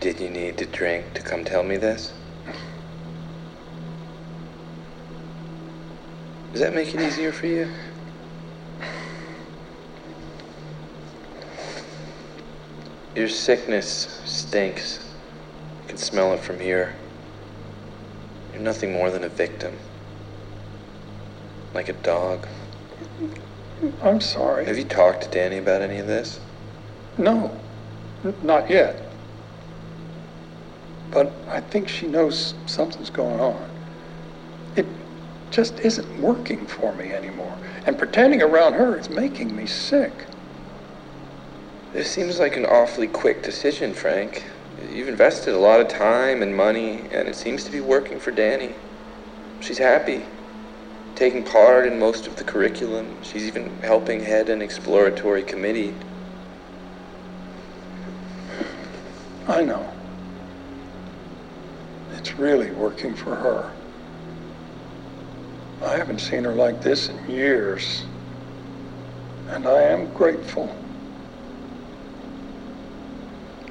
Did you need to drink to come tell me this? Does that make it easier for you? Your sickness stinks. You can smell it from here. You're nothing more than a victim. Like a dog. I'm sorry. Have you talked to Danny about any of this? No, n- not yet. But I think she knows something's going on. It just isn't working for me anymore. And pretending around her is making me sick. This seems like an awfully quick decision, Frank. You've invested a lot of time and money, and it seems to be working for Danny. She's happy, taking part in most of the curriculum. She's even helping head an exploratory committee. I know. It's really working for her. I haven't seen her like this in years. And I am grateful.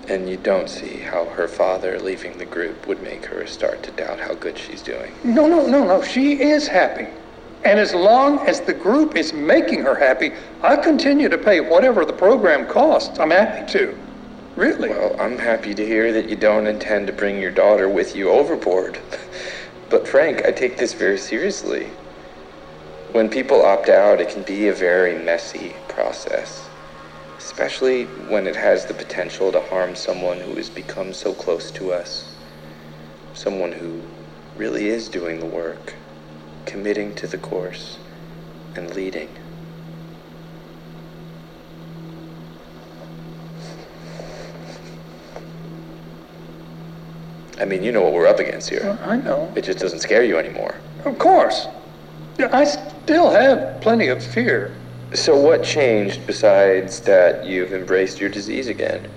And you don't see how her father leaving the group would make her start to doubt how good she's doing. No, no, no, no. She is happy. And as long as the group is making her happy, I continue to pay whatever the program costs. I'm happy to. Really. Well, I'm happy to hear that you don't intend to bring your daughter with you overboard. But Frank, I take this very seriously. When people opt out, it can be a very messy process, especially when it has the potential to harm someone who has become so close to us. Someone who really is doing the work, committing to the course, and leading. I mean, you know what we're up against here. I know. It just doesn't scare you anymore. Of course. Yeah, I still have plenty of fear. So, what changed besides that you've embraced your disease again?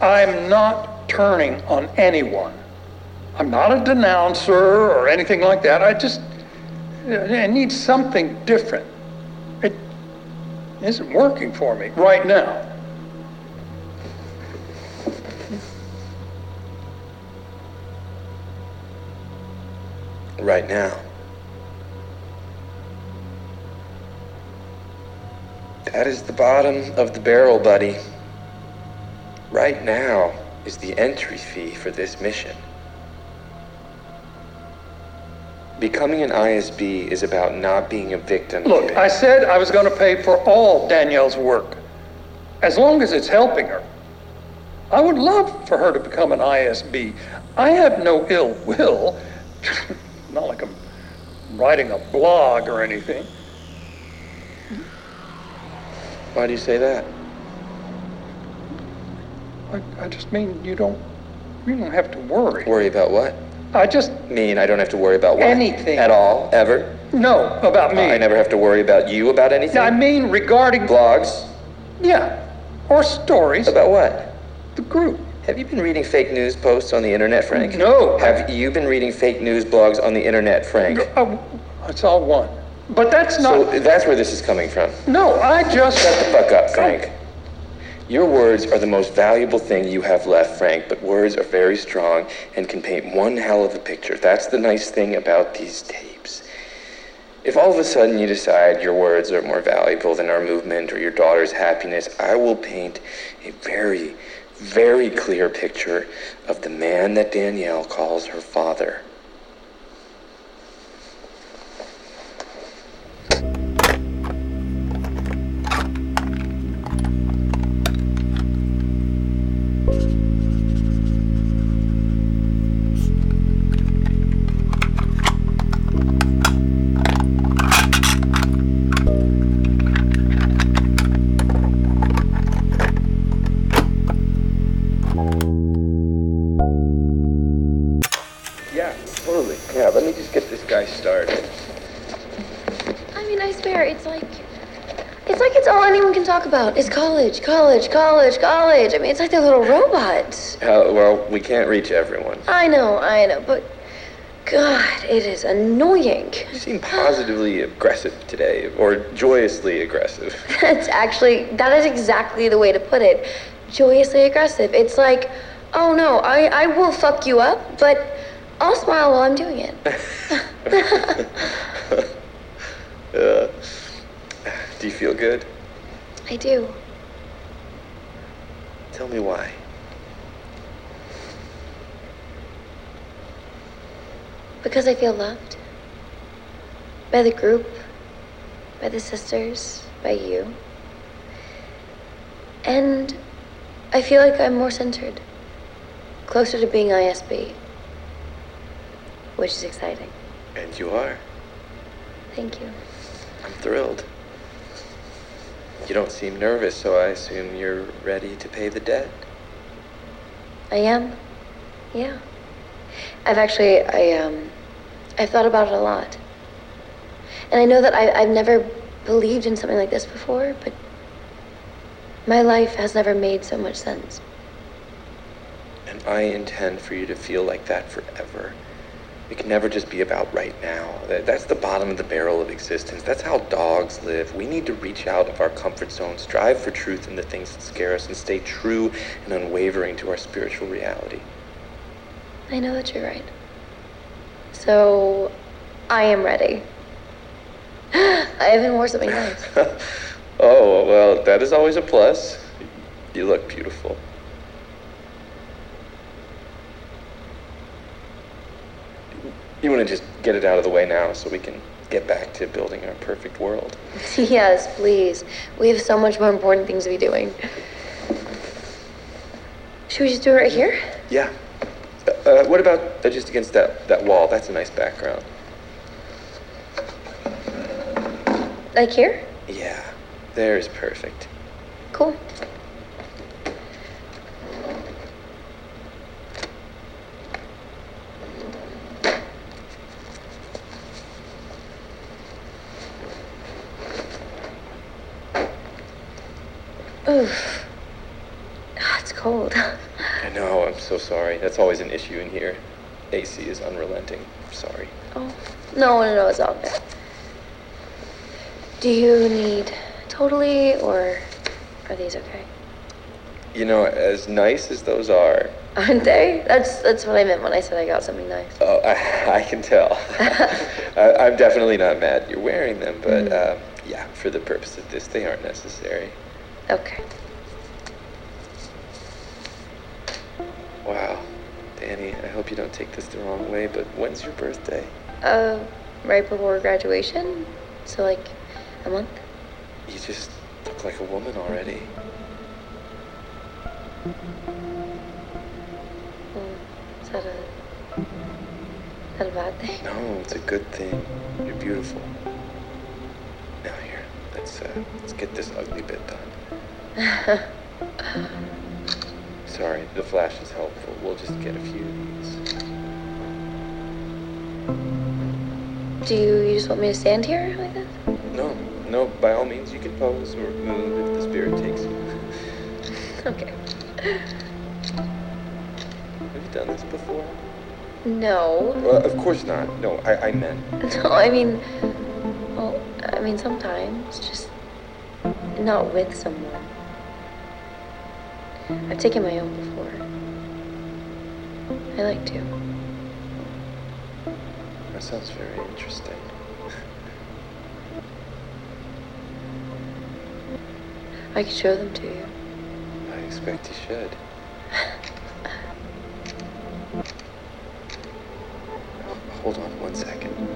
I'm not turning on anyone. I'm not a denouncer or anything like that. I just I need something different. It isn't working for me right now. Right now. That is the bottom of the barrel, buddy. Right now is the entry fee for this mission. Becoming an ISB is about not being a victim. Look, I said I was going to pay for all Danielle's work, as long as it's helping her. I would love for her to become an ISB. I have no ill will. Not like I'm writing a blog or anything. Why do you say that? I, I just mean you don't you don't have to worry. Worry about what? I just Mean I don't have to worry about what? Anything. At all? Ever? no about me. I never have to worry about you about anything? I mean regarding Blogs? yeah, or stories About what? the group. Have you been reading fake news posts on the internet, Frank? No. Have you been reading fake news blogs on the internet, Frank? Oh, it's all one. But that's not. So that's where this is coming from. no, I just. Shut the fuck up, Frank. Your words are the most valuable thing you have left, Frank, but words are very strong and can paint one hell of a picture. That's the nice thing about these tapes. If all of a sudden you decide your words are more valuable than our movement or your daughter's happiness, I will paint a very, very clear picture of the man that Danielle calls her father. This guy started. I mean, I swear, it's like. It's like it's all anyone can talk about is college, college, college, college. I mean, it's like they're little robots. Well, we can't reach everyone. I know, I know, but. God, it is annoying. You seem positively aggressive today, or joyously aggressive. That's actually, that is exactly the way to put it. Joyously aggressive. It's like, oh no, I, I will fuck you up, but I'll smile while I'm doing it. Uh, do you feel good? I do. Tell me why. Because I feel loved. By the group, by the sisters, by you. And I feel like I'm more centered, closer to being ISB, which is exciting. And you are. Thank you. I'm thrilled. You don't seem nervous, so I assume you're ready to pay the debt. I am. Yeah. I've actually, I, um, I've thought about it a lot. And I know that I, I've never believed in something like this before, but my life has never made so much sense. And I intend for you to feel like that forever. It can never just be about right now. That's the bottom of the barrel of existence. That's how dogs live. We need to reach out of our comfort zone, strive for truth in the things that scare us, and stay true and unwavering to our spiritual reality. I know that you're right. So, I am ready. I even wore something nice. oh, well, that is always a plus. You look beautiful. You want to just get it out of the way now so we can get back to building our perfect world. yes, please. We have so much more important things to be doing. Should we just do it right here? Yeah. Uh, uh, what about uh, just against that, that wall? That's a nice background. Like here? Yeah, there is perfect. Cool. Oof. Ah, it's cold. I know, I'm so sorry. That's always an issue in here. AC is unrelenting. Sorry. Oh, no, no, no, it's all good. Do you need totally, or are these okay? You know, as nice as those are, Aren't they? That's that's what I meant when I said I got something nice. oh, I, I can tell. I, I'm definitely not mad you're wearing them, but uh, yeah, for the purpose of this, they aren't necessary. Okay. Wow. Danny, I hope you don't take this the wrong way, but when's your birthday? Uh, right before graduation, so like a month. You just look like a woman already. Mm, Is that a is that a bad thing? No, it's a good thing. You're beautiful. Now here, let's uh, let's get this ugly bit done. Sorry, the flash is helpful. We'll just get a few of these. Do you, just want me to stand here like this? No, no, by all means, you can pose or move if the spirit takes you. Okay. Have you done this before? No. Well, of course not. No, I, I meant. No, I mean, well, I mean sometimes, just not with someone. I've taken my own before. I like to. That sounds very interesting. I could show them to you. I expect you should. Hold on one second.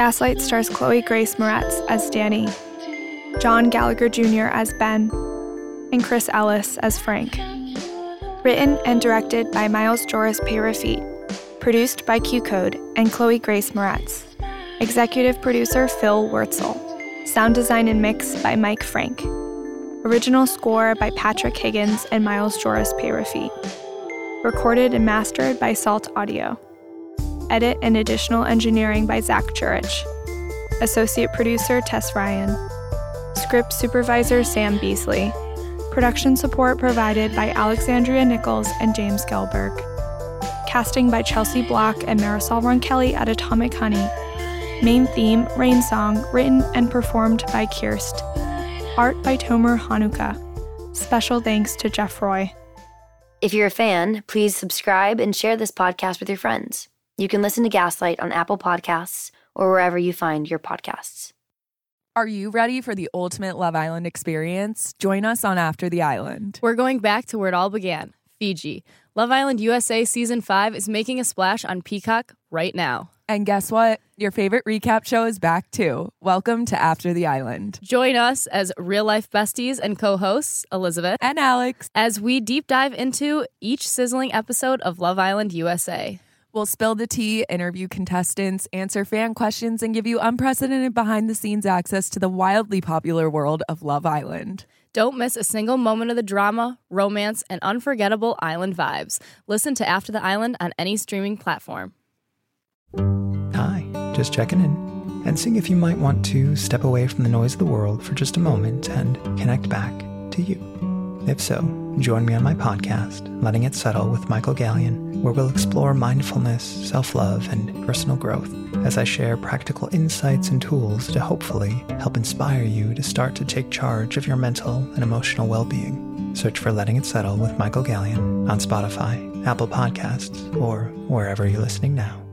Gaslight stars Chloe Grace Moretz as Danny, John Gallagher Jr. as Ben, and Chris Ellis as Frank. Written and directed by Miles Joris Peyrafitte. Produced by QCODE and Chloe Grace Moretz. Executive producer Phil Wurtzel. Sound design and mix by Mike Frank. Original score by Patrick Higgins and Miles Joris Peyrafitte. Recorded and mastered by Salt Audio. Edit and additional engineering by Zach Jurich. Associate producer Tess Ryan. Script supervisor Sam Beasley. Production support provided by Alexandria Nichols and James Gelberg. Casting by Chelsea Block and Marisol Roncalli at Atomic Honey. Main theme, Rain Song, written and performed by Kirst. Art by Tomer Hanuka. Special thanks to Jeff Roy. If you're a fan, please subscribe and share this podcast with your friends. You can listen to Gaslight on Apple Podcasts or wherever you find your podcasts. Are you ready for the ultimate Love Island experience? Join us on After the Island. We're going back to where it all began Fiji. Love Island USA Season 5 is making a splash on Peacock right now. And guess what? Your favorite recap show is back too. Welcome to After the Island. Join us as real life besties and co hosts, Elizabeth and Alex, as we deep dive into each sizzling episode of Love Island USA. We'll spill the tea, interview contestants, answer fan questions, and give you unprecedented behind the scenes access to the wildly popular world of Love Island. Don't miss a single moment of the drama, romance, and unforgettable island vibes. Listen to After the Island on any streaming platform. Hi, just checking in and seeing if you might want to step away from the noise of the world for just a moment and connect back to you. If so, join me on my podcast, Letting It Settle with Michael Gallion, where we'll explore mindfulness, self love, and personal growth as I share practical insights and tools to hopefully help inspire you to start to take charge of your mental and emotional well being. Search for Letting It Settle with Michael Gallion on Spotify, Apple Podcasts, or wherever you're listening now.